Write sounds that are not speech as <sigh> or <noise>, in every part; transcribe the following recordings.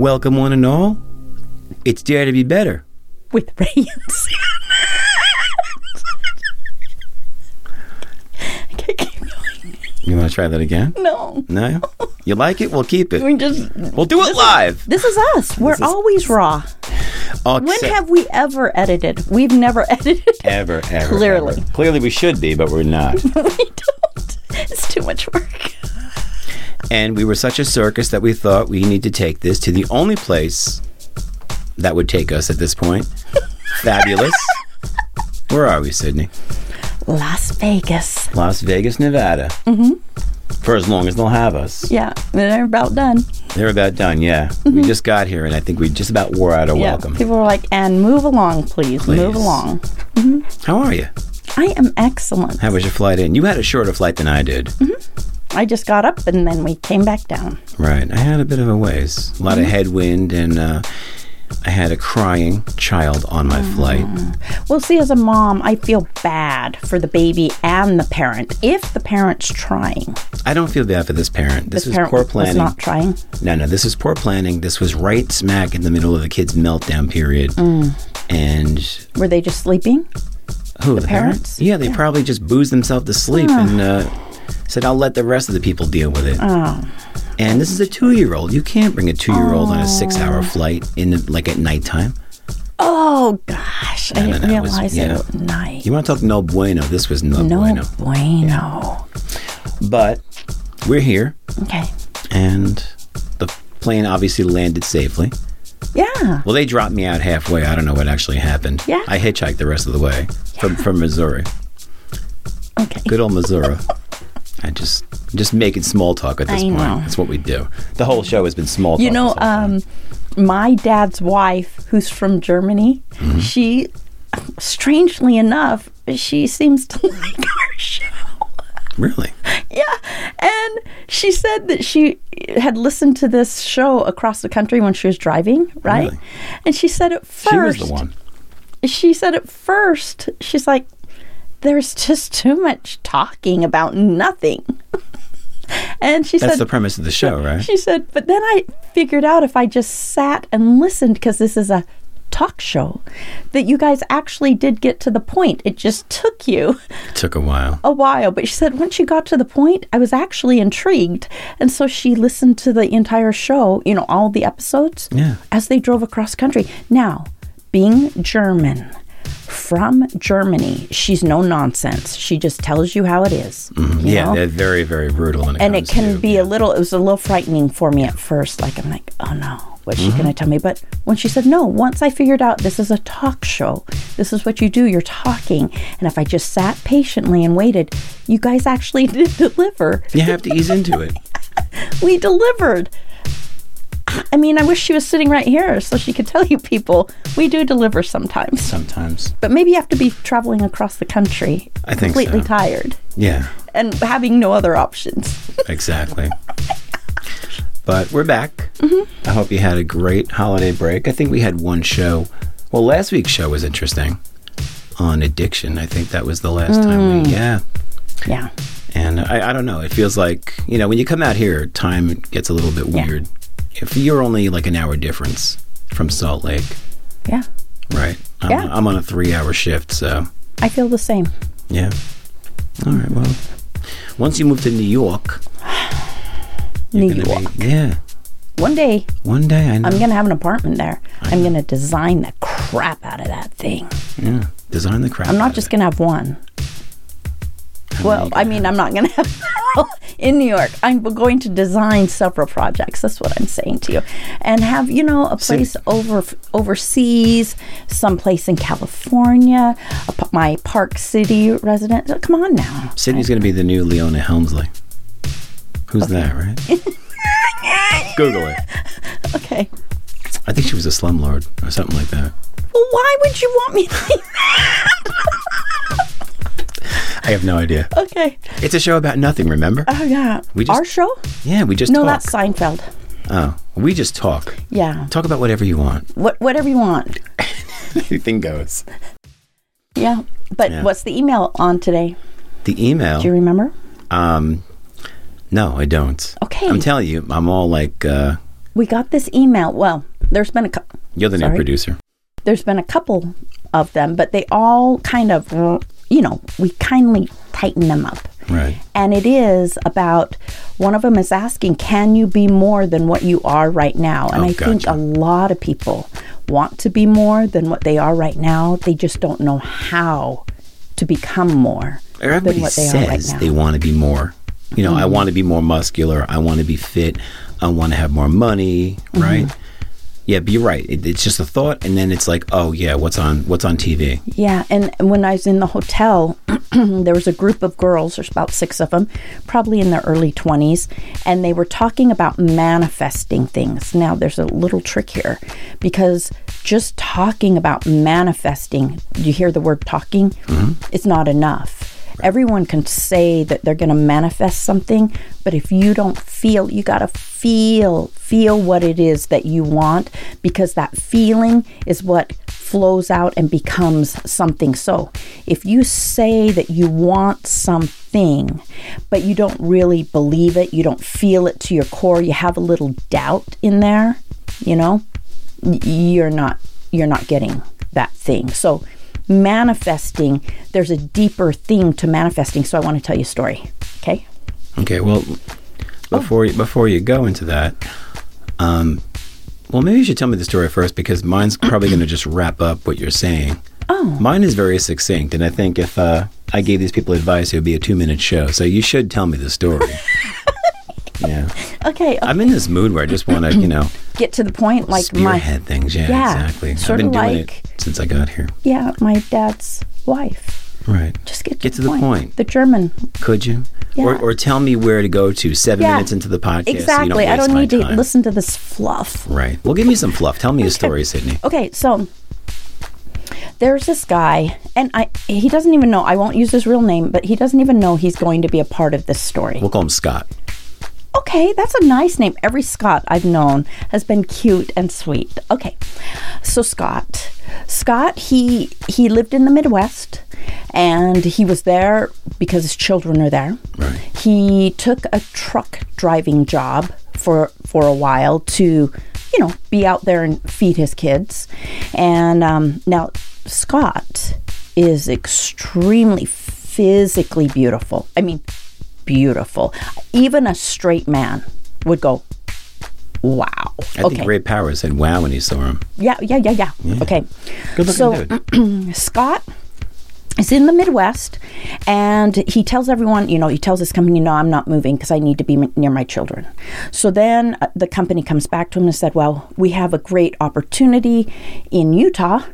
Welcome, one and all. It's Dare to Be Better. with Ray and Sid. Okay, keep going. You want to try that again? No, No? You like it? We'll keep it. we just. We'll do it live. This is us. We're is- always raw. Oh, When have we ever edited? We've never <laughs> edited. ever, ever. Clearly. ever. Clearly, we should be, but we're not. <laughs> we don't. It's too much work. And we were such a circus that we thought we need to take this to the only place that would take us at this point. <laughs> Fabulous. Where are we, Sydney? Las Vegas. Las Vegas, Nevada. Mm-hmm. For as long as they'll have us. Yeah, they're about done. They're about done, yeah. We just got here, and I think we just about wore out our Mm-hmm. Yeah, welcome. people were like, "And move along, please. Move Please. along." How are you? I am excellent. How was your flight in? You had a shorter flight than I did. I just got up and then we came back down. Right. I had a bit of a ways. A lot Mm-hmm. of headwind, and uh, I had a crying child on my Mm. flight. Well, see, as a mom, I feel bad for the baby and the parent if the parent's trying. I don't feel bad for this parent. This the was parent poor was planning. not trying. No, no, this is poor planning. This was right smack in the middle of the kid's meltdown period. Mm. And Were they just sleeping? who? The, parents? Yeah, they probably just boozed themselves to sleep and uh, said, I'll let the rest of the people deal with it. Oh, And this is a two year old. You can't bring a two year old on a oh. six hour flight in the, like at nighttime. oh gosh! I No, no, didn't no, it was- realize yeah. it was night. You want to talk no bueno? This was no, no bueno. bueno. But we're here, Okay. and the plane obviously landed safely. Yeah. Well, they dropped me out halfway. I don't know what actually happened. Yeah. I hitchhiked the rest of the way from from Missouri. Okay. Good old Missouri. <laughs> I just just making small talk at this I point. know. That's what we do. The whole show has been small talk. You know, this whole time. um, my dad's wife, who's from Germany, Mm-hmm. she, strangely enough, she seems to <laughs> like our show. really? Yeah. And she said that she had listened to this show across the country when she was driving, right? Really? And she said at She was first, the one. she said at first, she's like, there's just too much talking about nothing. <laughs> and she said That's said, the premise of the show, <laughs> right? she said, but then I figured out if I just sat and listened, because this is a talk show, that you guys actually did get to the point. It just took you It took a while. a while. But she said, once you got to the point, I was actually intrigued. And so she listened to the entire show, you know, all the episodes, Yeah. as they drove across country. Now, being German, from Germany, she's no nonsense. She just tells you how it is. Mm-hmm. Yeah, know? they're very, very brutal. It and it can to- be a little it was a little frightening for me at first like i'm like oh no what's she Mm-hmm. going to tell me but when she said no once i figured out this is a talk show this is what you do you're talking and if i just sat patiently and waited you guys actually <laughs> did deliver You have to ease into it. <laughs> we delivered i mean i wish she was sitting right here so she could tell you people we do deliver sometimes Sometimes. but maybe you have to be traveling across the country I think completely so. tired Yeah, and having no other options <laughs> exactly. But we're back. Mm-hmm. I hope you had a great holiday break. I think we had one show. Well, last week's show was interesting on addiction. I think that was the last time Mm. we, yeah. yeah And I, I don't know. It feels like, you know, when you come out here, time gets a little bit weird. Yeah. If you're only like an hour difference from Salt Lake, yeah right? I'm, Yeah. I'm on a three hour shift, so i feel the same yeah. All right, well, once you move to New York, <sighs> New York. Be, yeah. One day, One day, I know. I'm going to have an apartment there. I'm going to design the crap out of that thing. yeah. Design the crap. I'm not just going to have one. Well, I mean, I'm not going <laughs> to have in New York. I'm going to design several projects. That's what I'm saying to you, and have you know a See- place over overseas, someplace in California, a my Park City resident. Come on now. Sydney's going to be the new Leona Helmsley. Who's that, right? <laughs> Google it. Okay. I think she was a slumlord or something like that. Well, why would you want me <laughs> I have no idea. Okay. It's a show about nothing, remember? Oh yeah. We just- Our show? yeah, we just No, talk. that's Seinfeld. Oh, we just talk. Yeah. Talk about whatever you want. What whatever you want. <laughs> Anything goes. Yeah. But Yeah. what's the email on today? The email. Do you remember? Um, no, I don't. Okay. I'm telling you, I'm all like uh, we got this email. Well, there's been a cou- You're the new producer. there's been a couple of them, but they all kind of, you know, we kindly tighten them up. Right. And it is about one of them is asking, can you be more than what you are right now? And Oh, I think a lot of people want to be more than what they are right now. They just don't know how to become more Everybody than what they are right says now. Mm-hmm. they want to be more. You know, I want to be more muscular. I want to be fit. I want to have more money. Mm-hmm. Yeah, but you're right. It, it's just a thought, and then it's like, oh yeah, what's on what's on TV? Yeah, and when I was in the hotel, <clears throat> there was a group of girls, there's about six of them, probably in their early 20s, and they were talking about manifesting things. Now, there's a little trick here because just talking about manifesting, you hear the word talking, mm-hmm. it's not enough. Everyone can say that they're going to manifest something, but if you don't feel, you got to feel, feel what it is that you want because that feeling is what flows out and becomes something. So, if you say that you want something, but you don't really believe it, you don't feel it to your core, you have a little doubt in there, you know, you're not you're not getting that thing. So, manifesting, there's a deeper theme to manifesting. So, I want to tell you a story. Okay? Okay, well, before you, before you go into that, um, well, maybe you should tell me the story first because mine's probably going to just wrap up what you're saying. Oh. Mine is very succinct, and I think if uh, I gave these people advice, it would be a two minute show. So you should tell me the story. <laughs> yeah, Okay. I'm in this mood where I just want to, you know, get to the point like my spearhead things. Yeah, Yeah, exactly. I've been doing like- it since I got here. yeah, my dad's wife. Right. Just get to, Get the, to the point. point. The German. Could you? Or, Yeah. or tell me where to go to seven Yeah, minutes into the podcast. So Exactly. don't I don't my need to listen to this fluff. Right. Well, give me some fluff. Tell me a story, Sydney. Okay, so there's this guy, and I he doesn't even know. I won't use his real name, but he doesn't even know he's going to be a part of this story. We'll call him Scott. Okay, that's a nice name. Every Scott I've known has been cute and sweet. Okay, so Scott, Scott, he he lived in the Midwest, and he was there because his children are there. Right. He took a truck driving job for for a while to, you know, be out there and feed his kids. And um, now Scott is extremely physically beautiful. I mean, beautiful. Even a straight man would go, "Wow." I think Ray Powers said wow when he saw him. Yeah, yeah, yeah, yeah. Okay. Good looking So dude. <clears throat> Scott is in the Midwest and he tells everyone, you know, he tells his company, no, I'm not moving because I need to be m- near my children. So then uh, the company comes back to him and said, well, we have a great opportunity in Utah.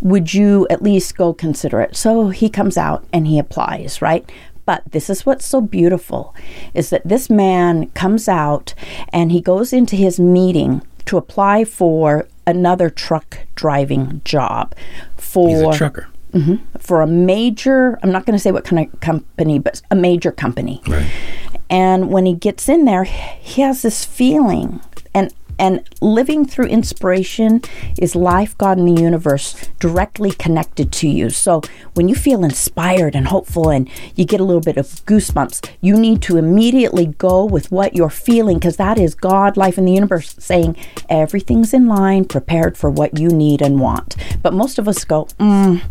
Would you at least go consider it? So he comes out and he applies, right? But this is what's so beautiful is that this man comes out and he goes into his meeting to apply for another truck driving job for He's a trucker. Mm-hmm. for a major i'm not going to say what kind of company but a major company Right. and when he gets in there he has this feeling and and living through inspiration is life god and the universe directly connected to you so when you feel inspired and hopeful and you get a little bit of goosebumps you need to immediately go with what you're feeling because that is god life and the universe saying everything's in line prepared for what you need and want but most of us go mm,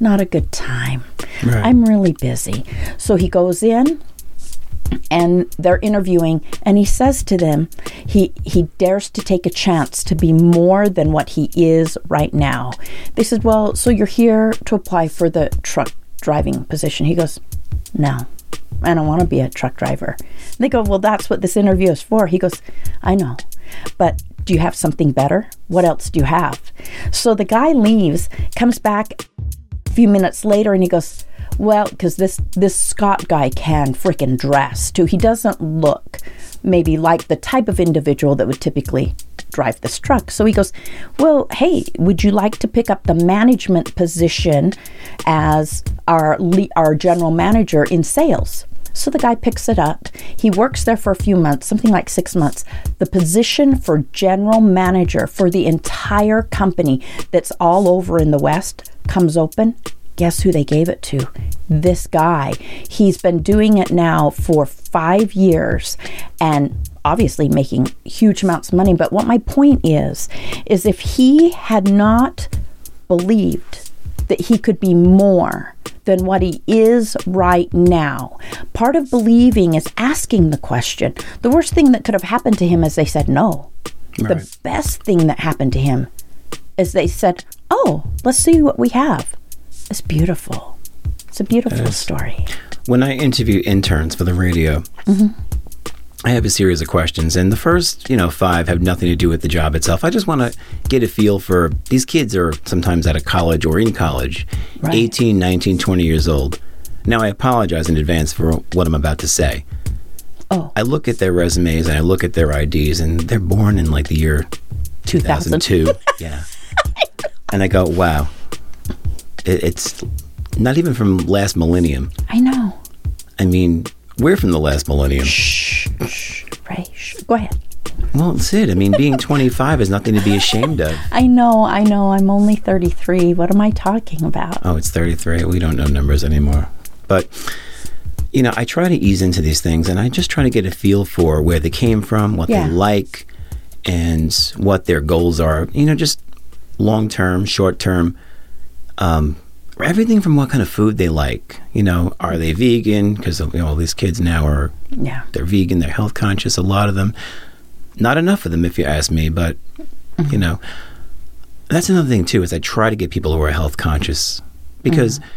not a good time. Right. I'm really busy. So he goes in and they're interviewing and he says to them he he dares to take a chance to be more than what he is right now. They said, "Well, so you're here to apply for the truck driving position." He goes, "No. I don't want to be a truck driver." They go, "Well, that's what this interview is for." He goes, "I know. But do you have something better? What else do you have?" So the guy leaves, comes back a few minutes later and he goes, well, because this this Scott guy can frickin' dress too. He doesn't look maybe like the type of individual that would typically drive this truck. So he goes, well, hey, would you like to pick up the management position as our our general manager in sales? So the guy picks it up. He works there for a few months, something like six months. The position for general manager for the entire company that's all over in the West comes open. Guess who they gave it to? This guy. He's been doing it now for five years. And obviously making huge amounts of money. But what my point is, is if he had not believed that he could be more than what he is right now. Part of believing is asking the question. The worst thing that could have happened to him is they said no. The best thing that happened to him is they said, "Oh, let's see what we have." It's beautiful. It's a beautiful story. When I interview interns for the radio, mm-hmm. I have a series of questions, and the first, you know, five have nothing to do with the job itself. I just want to get a feel for these kids are sometimes out of college or in college, Right. 18, 19, 20 years old. Now, I apologize in advance for what I'm about to say. Oh, I look at their resumes and I look at their IDs, and they're born in like the year 2000. 2002. <laughs> yeah. And I go, wow. It, it's not even from last millennium. I know. I mean, we're from the last millennium. Shh, shh, Ray, shh. Go ahead. Well, that's it. I mean, being 25 is nothing to be ashamed of. <laughs> I know, I know. I'm only 33. What am I talking about? Oh, it's 33. We don't know numbers anymore. But, you know, I try to ease into these things and I just try to get a feel for where they came from, what Yeah. they like, and what their goals are. You know, just long term, short term. Um, everything from what kind of food they like. You know, are they vegan? Because you know, all these kids now are Yeah. they're vegan, they're health conscious. A lot of them, not enough of them, if you ask me. But you mm-hmm. know, that's another thing too. Is I try to get people who are health conscious because mm-hmm.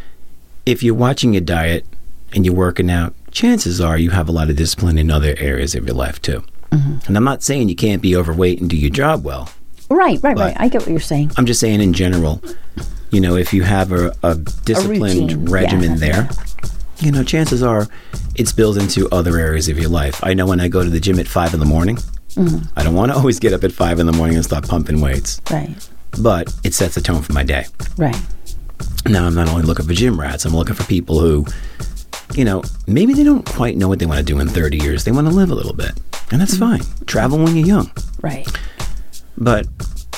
if you're watching your diet and you're working out, chances are you have a lot of discipline in other areas of your life too. Mm-hmm. And I'm not saying you can't be overweight and do your job well. Right, right, right. I get what you're saying. I'm just saying in general, you know, if you have a, a disciplined routine, regimen yeah. there, you know, chances are it's built into other areas of your life. I know when I go to the gym at five in the morning, Mm-hmm. I don't want to <laughs> always get up at five in the morning and start pumping weights, Right, but it sets the tone for my day. right. Now, I'm not only looking for gym rats, I'm looking for people who, you know, maybe they don't quite know what they want to do in 30 years. They want to live a little bit, and that's Mm-hmm. fine. Travel when you're young. Right. But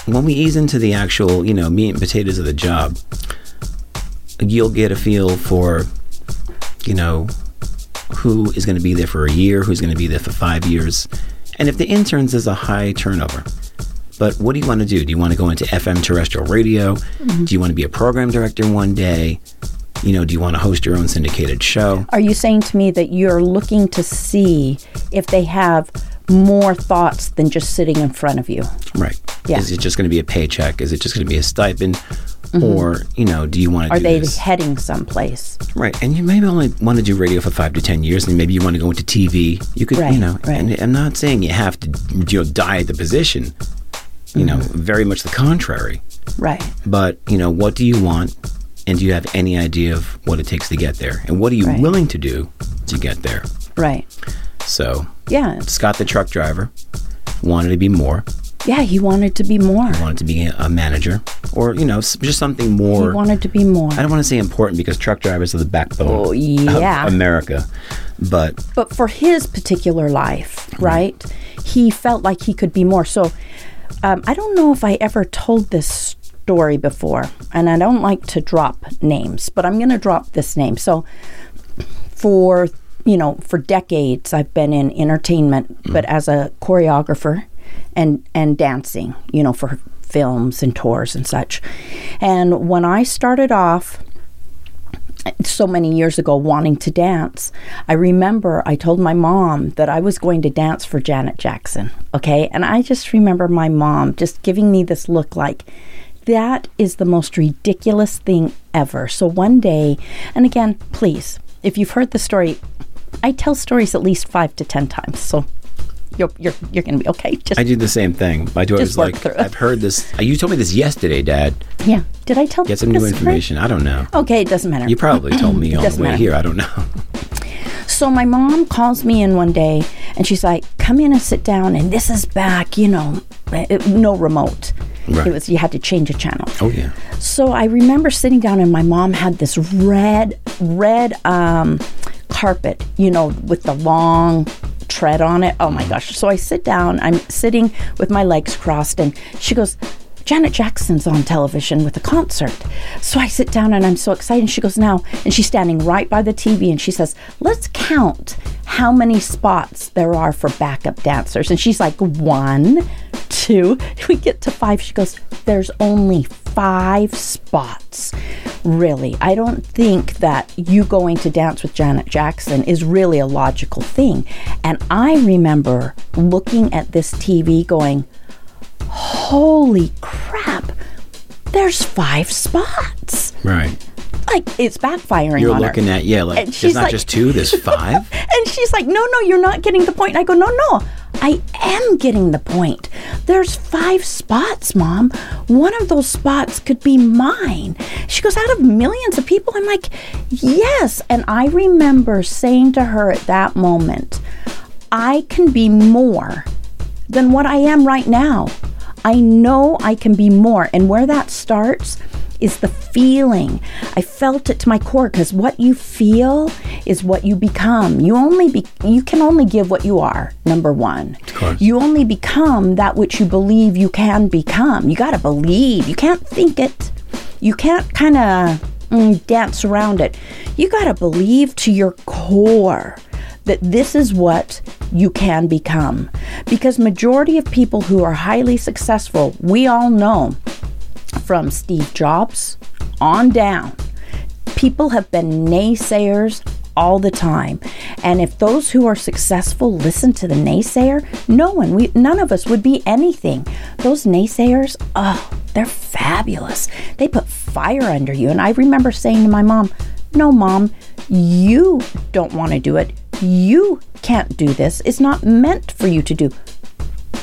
when we ease into the actual, you know, meat and potatoes of the job, you'll get a feel for, you know, who is going to be there for a year, who's going to be there for five years. And if the interns is a high turnover, but what do you want to do? Do you want to go into FM terrestrial radio? Mm-hmm. Do you want to be a program director one day? You know, do you want to host your own syndicated show? Are you saying to me that you're looking to see if they have more thoughts than just sitting in front of you? Right. Yeah. Is it just going to be a paycheck? Is it just going to be a stipend? Or, you know, do you want to Mm-hmm. Are they this? heading someplace? Right, and you maybe only want to do radio for five to ten years, and maybe you want to go into TV. You could, Right, you know, right. and I'm not saying you have to, you know, die at the position. You know, Mm-hmm. very much the contrary. Right. But you know, what do you want, and do you have any idea of what it takes to get there, and what are you Right. willing to do to get there? Right. So, Yeah. Scott, the truck driver, wanted to be more. Yeah, he wanted to be more. Wanted to be a, manager, or you know, just something He more. wanted to be more. I don't want to say important because truck drivers are the backbone Oh, yeah. of America, but But for his particular life, right, he felt like he could be more. So um, I don't know if I ever told this story before, and I don't like to drop names, but I'm going to drop this name. So for you know for decades I've been in entertainment, mm. but as a choreographer and and dancing, you know, for films and tours and such. And when I started off so many years ago wanting to dance, I remember I told my mom that I was going to dance for Janet Jackson. Okay. And I just remember my mom just giving me this look like, that is the most ridiculous thing ever. So one day, and again, please, if you've heard the story, I tell stories at least five to ten times. So you're, you're, you're going to be okay. Just I do the same thing. My daughter's like. I've heard this. uh, You told me this yesterday, Dad. yeah. Did I tell you? Get some new story? information. I don't know. Okay, it doesn't matter. You probably told me <clears throat> on the way matter. here. I don't know. So my mom calls me in one day and she's like, "Come in and sit down." And this is back, you know, it, no remote. Right. It was you had to change a channel. Oh yeah. So I remember sitting down and my mom had this red red um, carpet, you know, with the long tread on it. Oh my gosh. So I sit down, I'm sitting with my legs crossed and she goes, Janet Jackson's on television with a concert. So I sit down and I'm so excited. She goes, Now, and she's standing right by the TV and she says, Let's count how many spots there are for backup dancers. And she's like, one, two. <laughs> We get to five. She goes, there's only five spots. Really, I don't think that you going to dance with Janet Jackson is really a logical thing. And I remember looking at this TV going, holy crap, there's five spots. Right. Like it's backfiring You're on her. looking at yeah, like And she's not like- just two, there's <laughs> five. And she's like, no, no, you're not getting the point. And I go, no, no, I am getting the point. There's five spots, mom. One of those spots could be mine. She goes, out of millions of people? I'm like, yes. And I remember saying to her at that moment, I can be more than what I am right now. I know I can be more. And where that starts is the feeling. I felt it to my core because what you feel is what you become. You only be you can only give what you are, number 1. course. You only become that which you believe you can become. You got to believe. You can't think it. You can't kind of mm, dance around it. You got to believe to your core that this is what you can become because majority of people who are highly successful we all know from Steve Jobs on down. People have been naysayers all the time. And if those who are successful listen to the naysayer no one we none of us would be anything. Those naysayers oh they're fabulous. They put fire under you. And i remember saying to my mom no mom you don't want to do it. You can't do this. It's not meant for you to do.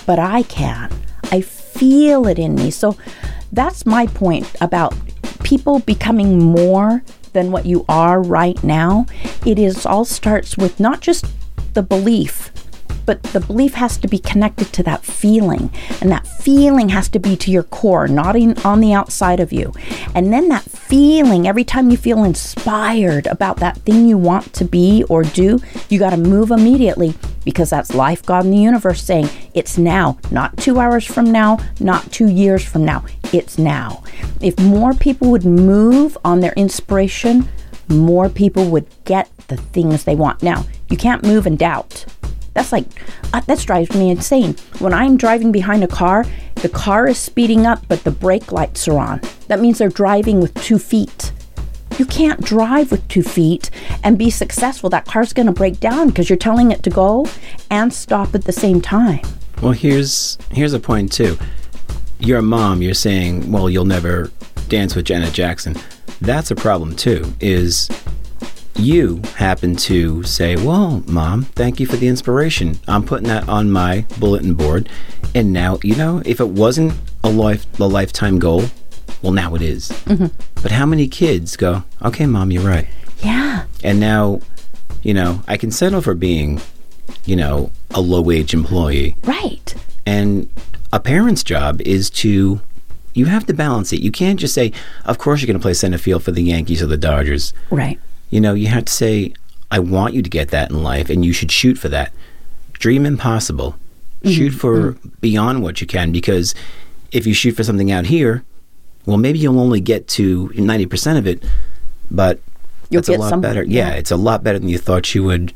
But I can. I feel it in me. So that's my point about people becoming more than what you are right now. It is all starts with not just the belief, but the belief has to be connected to that feeling. And that feeling has to be to your core, not in, on the outside of you. And then that feeling, every time you feel inspired about that thing you want to be or do, you got to move immediately because that's life, God, and the universe saying it's now, not two hours from now, not two years from now. It's now. If more people would move on their inspiration, more people would get the things they want. Now, you can't move in doubt. That's like, uh, that drives me insane. When I'm driving behind a car, the car is speeding up, but the brake lights are on. That means they're driving with two feet. You can't drive with two feet and be successful. That car's going to break down because you're telling it to go and stop at the same time. Well, here's here's a point too. You're a mom. You're saying, well, you'll never dance with Janet Jackson. That's a problem too. Is you happen to say, well, mom, thank you for the inspiration. I'm putting that on my bulletin board, and now you know if it wasn't a life a lifetime goal, well, now it is. Mm-hmm. But how many kids go, okay, mom, you're right. Yeah. And now, you know, I can settle for being, you know, a low wage employee. Right. And a parent's job is to, you have to balance it. You can't just say, of course you're going to play center field for the Yankees or the Dodgers. Right. You know, you have to say, I want you to get that in life and you should shoot for that. Dream impossible. Mm-hmm. Shoot for mm-hmm. beyond what you can because if you shoot for something out here, well, maybe you'll only get to 90% of it, but You'll that's a lot better. Yeah, yeah. it's a lot better than you thought you would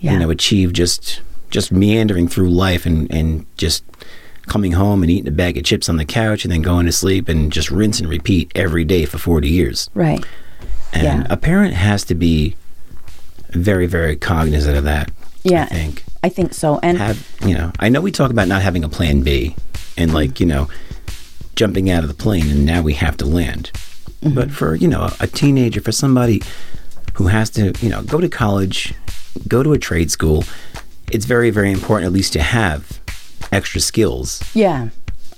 Yeah. you know achieve just just meandering through life and and just coming home and eating a bag of chips on the couch and then going to sleep and just rinse and repeat every day for 40 years right. and Yeah. a parent has to be very very cognizant of that Yeah. i think I think so. And have you know i know we talk about not having a plan b and like you know jumping out of the plane and now we have to land Mm-hmm. but for you know a teenager for somebody who has to you know go to college go to a trade school it's very very important at least to have extra skills yeah,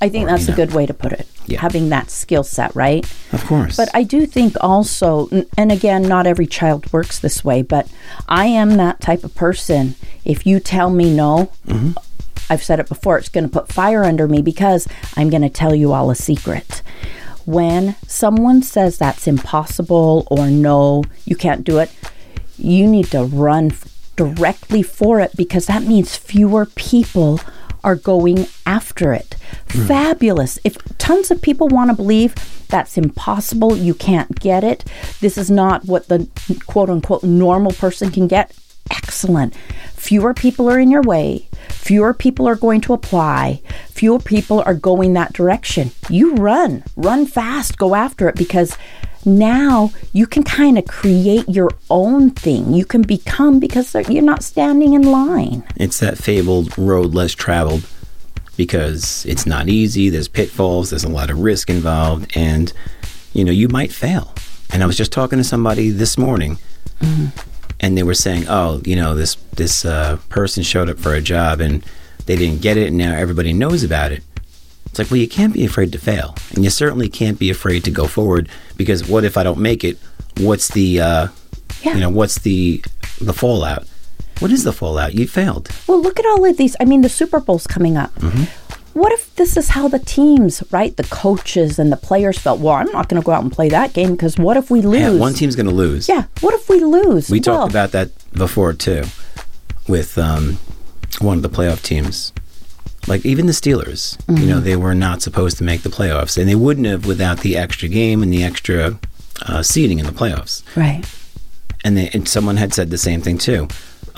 I think Or, that's you a good way to put it. Yeah. Having that skill set, right? of course But I do think also, and again, not every child works this way, but I am that type of person. If you tell me no, mm-hmm. I've said it before, it's going to put fire under me because I'm going to tell you all a secret. When someone says that's impossible or no, you can't do it, you need to run directly for it because that means fewer people are going after it. Fabulous. If tons of people want to believe that's impossible, you can't get it, this is not what the quote unquote normal person can get, excellent. Fewer people are in your way. Fewer people are going to apply. Fewer people are going that direction. You run, run fast, go after it because now you can kind of create your own thing. You can become because you're not standing in line. It's that fabled road less traveled because it's not easy. There's pitfalls, there's a lot of risk involved, and you know, you might fail. And I was just talking to somebody this morning. Mm-hmm. And they were saying, "Oh, you know, this this uh, person showed up for a job and they didn't get it, and now everybody knows about it." It's like, well, you can't be afraid to fail, and you certainly can't be afraid to go forward because what if I don't make it? What's the, uh, yeah. you know, what's the the fallout? What is the fallout? You failed. Well, look at all of these. I mean, the Super Bowl's coming up. Mm-hmm what if this is how the teams, right, the coaches and the players felt? Well, I'm not going to go out and play that game because what if we lose? Yeah, one team's going to lose. Yeah, what if we lose? We well, talked about that before too, with um, one of the playoff teams. Like even the Steelers, mm-hmm. you know, mm-hmm. they were not supposed to make the playoffs, and they wouldn't have without the extra game and the extra uh, seating in the playoffs. Right. And, they, and someone had said the same thing too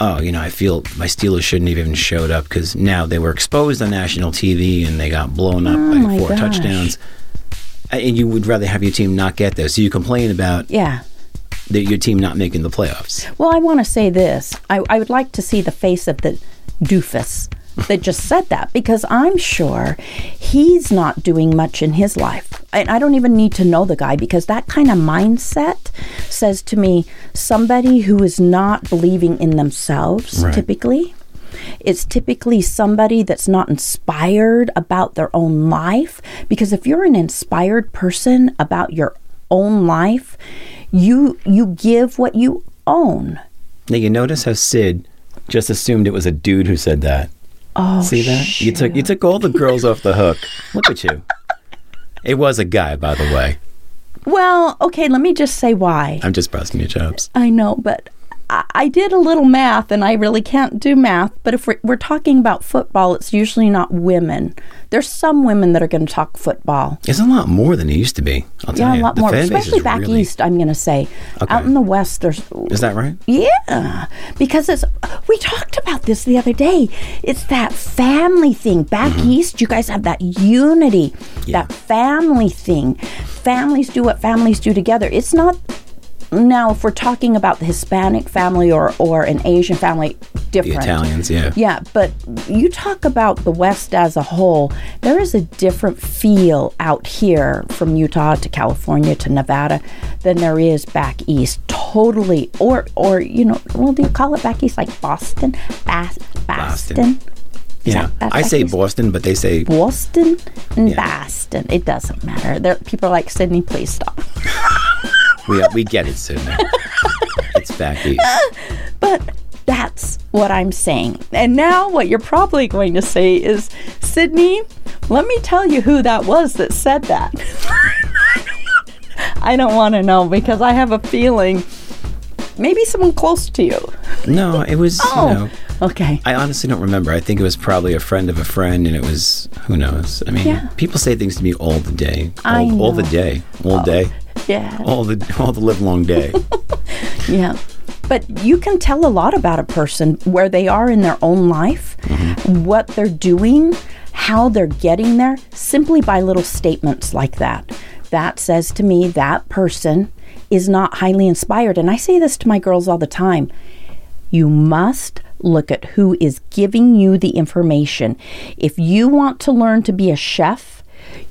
oh, you know, I feel my Steelers shouldn't have even showed up because now they were exposed on national TV and they got blown up oh by four gosh. touchdowns. And you would rather have your team not get there. So you complain about yeah. The, your team not making the playoffs. Well, I want to say this. I, I would like to see the face of the doofus that just said that because I'm sure he's not doing much in his life. And I don't even need to know the guy because that kind of mindset says to me somebody who is not believing in themselves right. typically. It's typically somebody that's not inspired about their own life because if you're an inspired person about your own life, you you give what you own. Now you notice how Sid just assumed it was a dude who said that. Oh, see that? Shoot. You took you took all the girls off the hook. Look at you. It was a guy, by the way. Well, okay, let me just say why. I'm just busting your chops. I know, but I did a little math, and I really can't do math. But if we're, we're, talking about football, it's usually not women. There's some women that are going to talk football. It's a lot more than it used to be. I'll yeah, a lot more, especially back really... east. I'm going to say, okay. out in the west, there's. Is that right? Yeah, because it's. We talked about this the other day. It's that family thing. Back mm-hmm. east, you guys have that unity, yeah. that family thing. Families do what families do together. It's not now, if we're talking about the Hispanic family or, or an Asian family, different. The Italians, yeah. Yeah, but you talk about the West as a whole, there is a different feel out here from Utah to California to Nevada than there is back east. Totally. Or, or you know, well, do you call it back east? Like Boston? Bas- Boston? Boston. Yeah, I say Boston, but they say Boston and yeah. Boston. It doesn't matter. They're, people are like Sydney. Please stop. <laughs> we we get it, Sydney. <laughs> it's back east. Uh, but that's what I'm saying. And now what you're probably going to say is, Sydney, let me tell you who that was that said that. <laughs> I don't want to know because I have a feeling maybe someone close to you. No, it was. Oh, you know, okay. I honestly don't remember. I think it was probably a friend of a friend, and it was who knows. I mean, yeah. people say things to me all the day, all, all the day, all oh, day. Yeah. All the all the live long day. <laughs> yeah. But you can tell a lot about a person where they are in their own life, mm-hmm. what they're doing, how they're getting there, simply by little statements like that. That says to me that person is not highly inspired. And I say this to my girls all the time. You must look at who is giving you the information. If you want to learn to be a chef,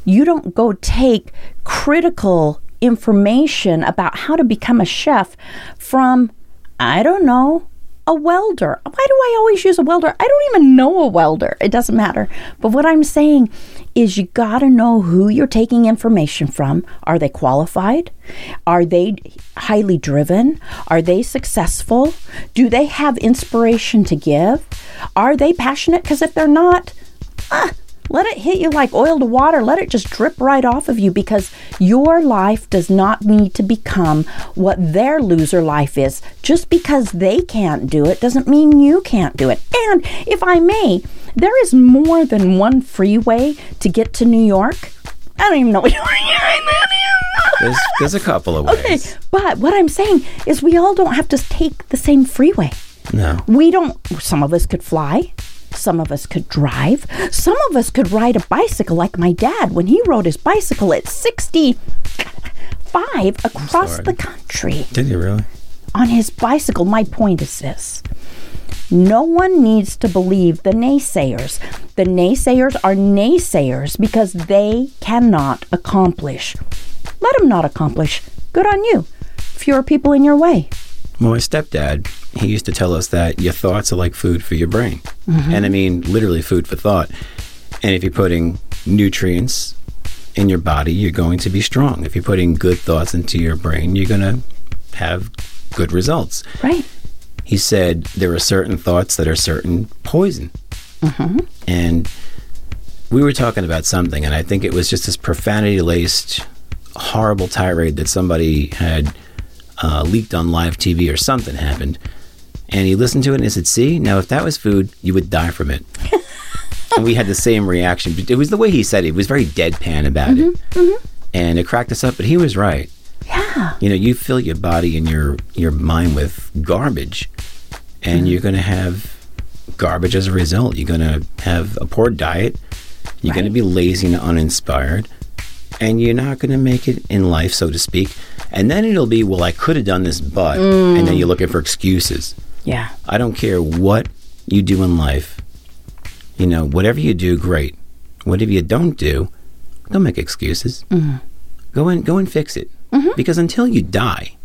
you don't go take critical information about how to become a chef from, I don't know, a welder. Why do I always use a welder? I don't even know a welder. It doesn't matter. But what I'm saying is you got to know who you're taking information from. Are they qualified? Are they highly driven? Are they successful? Do they have inspiration to give? Are they passionate? Because if they're not, ah, let it hit you like oil to water. Let it just drip right off of you because your life does not need to become what their loser life is. Just because they can't do it doesn't mean you can't do it. And if I may, there is more than one freeway to get to New York. I don't even know what you're hearing that there's, there's a couple of ways. Okay, but what I'm saying is we all don't have to take the same freeway. No. We don't, some of us could fly. Some of us could drive. Some of us could ride a bicycle like my dad when he rode his bicycle at 65 across the country Did you really? on his bicycle. My point is this no one needs to believe the naysayers. The naysayers are naysayers because they cannot accomplish. Let them not accomplish. Good on you. Fewer people in your way. Well, my stepdad, he used to tell us that your thoughts are like food for your brain. And I mean, literally food for thought. And if you're putting nutrients in your body, you're going to be strong. If you're putting good thoughts into your brain, you're going to have good results. Right. He said there are certain thoughts that are certain poison. And we were talking about something, and I think it was just this profanity laced, horrible tirade that somebody had uh, leaked on live TV or something happened. And he listened to it and he said, See, now if that was food, you would die from it. <laughs> and we had the same reaction. It was the way he said it. He was very deadpan about it. Mm-hmm, mm-hmm. And it cracked us up, but he was right. Yeah. You know, you fill your body and your your mind with garbage, and you're mm-hmm. going to have garbage as a result. You're going to have a poor diet. You're going to be lazy and uninspired, and you're not going to make it in life, so to speak. And then it'll be, well, I could have done this, but, and then you're mm. looking for excuses. Yeah. I don't care what you do in life. You know, whatever you do, great. Whatever you don't do, don't make excuses. Go and go and fix it. Because until you die,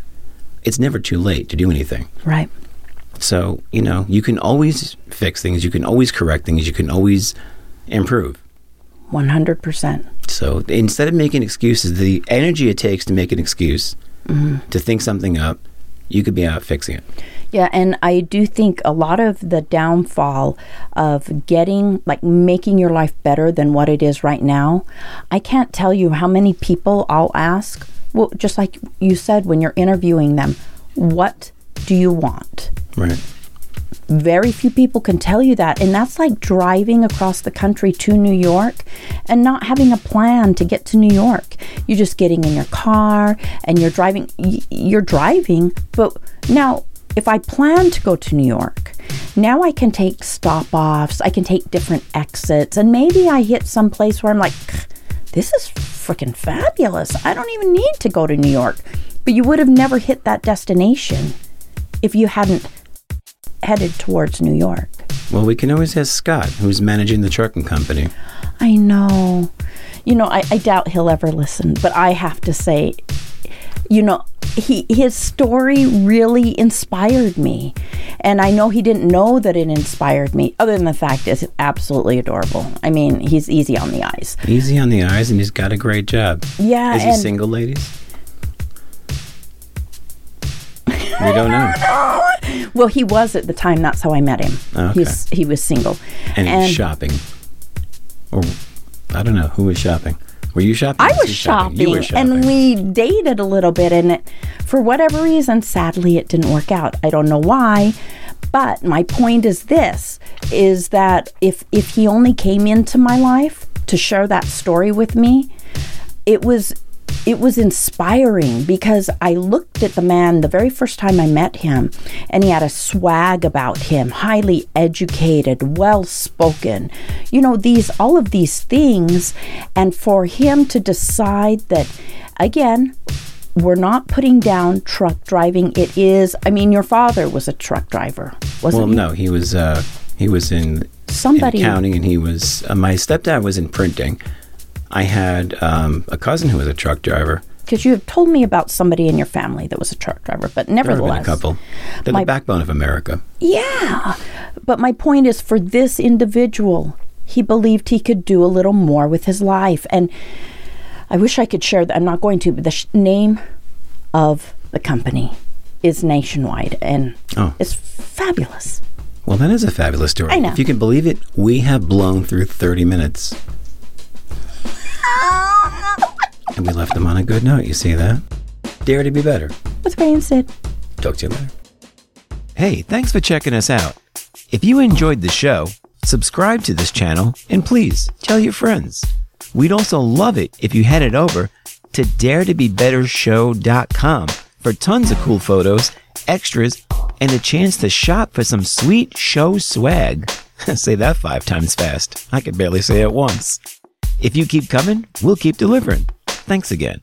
it's never too late to do anything. Right. So you know, you can always fix things. You can always correct things. You can always improve. 100%. So instead of making excuses, the energy it takes to make an excuse, to think something up, you could be out fixing it. Yeah, and I do think a lot of the downfall of getting, like, making your life better than what it is right now. I can't tell you how many people I'll ask, well, just like you said when you're interviewing them, what do you want? Right. Very few people can tell you that. And that's like driving across the country to New York and not having a plan to get to New York. You're just getting in your car and you're driving. You're driving. But now, if I plan to go to New York, now I can take stop offs, I can take different exits, and maybe I hit some place where I'm like, this is freaking fabulous. I don't even need to go to New York. But you would have never hit that destination if you hadn't headed towards New York. Well, we can always ask Scott, who's managing the trucking company. I know. You know, I, I doubt he'll ever listen, but I have to say, you know, he his story really inspired me. And I know he didn't know that it inspired me, other than the fact it's absolutely adorable. I mean, he's easy on the eyes. Easy on the eyes, and he's got a great job. Yeah, Is he single, ladies? <laughs> we don't know. <laughs> well, he was at the time. That's how I met him. Ah, okay. He's he was single, And, he's shopping. Or, I don't know. Who was shopping? Were you shopping? I was shopping, were shopping. and we dated a little bit, and it, for whatever reason, sadly, it didn't work out. I don't know why, but my point is this: is that if if he only came into my life to share that story with me, it was it was inspiring because I looked at the man the very first time I met him and he had a swag about him, highly educated, well spoken. You know, these all of these things and for him to decide that again, we're not putting down truck driving. It is I mean your father was a truck driver, wasn't Well, he? no, he was. Uh, he was in Somebody- in accounting, and he was. Uh, my stepdad was in printing. I had um, a cousin who was a truck driver. Because you have told me about somebody in your family that was a truck driver, but There have been nevertheless. a couple. They're My- the backbone of America. Yeah. But my point is for this individual, he believed he could do a little more with his life. And I wish I could share that. I'm not going to, but the sh- name of the company is nationwide and Oh. it's fabulous. Well, that is a fabulous story. I know. If you can believe it, we have blown through 30 minutes. And we left them on a good note. You see that? Dare to be better. With Ray and Sid. Talk to you later. Hey, thanks for checking us out. If you enjoyed the show, subscribe to this channel and please tell your friends. We'd also love it if you headed over to daretobebettershow.com for tons of cool photos, extras, and a chance to shop for some sweet show swag. <laughs> say that five times fast. I could barely say it once. If you keep coming, we'll keep delivering. Thanks again.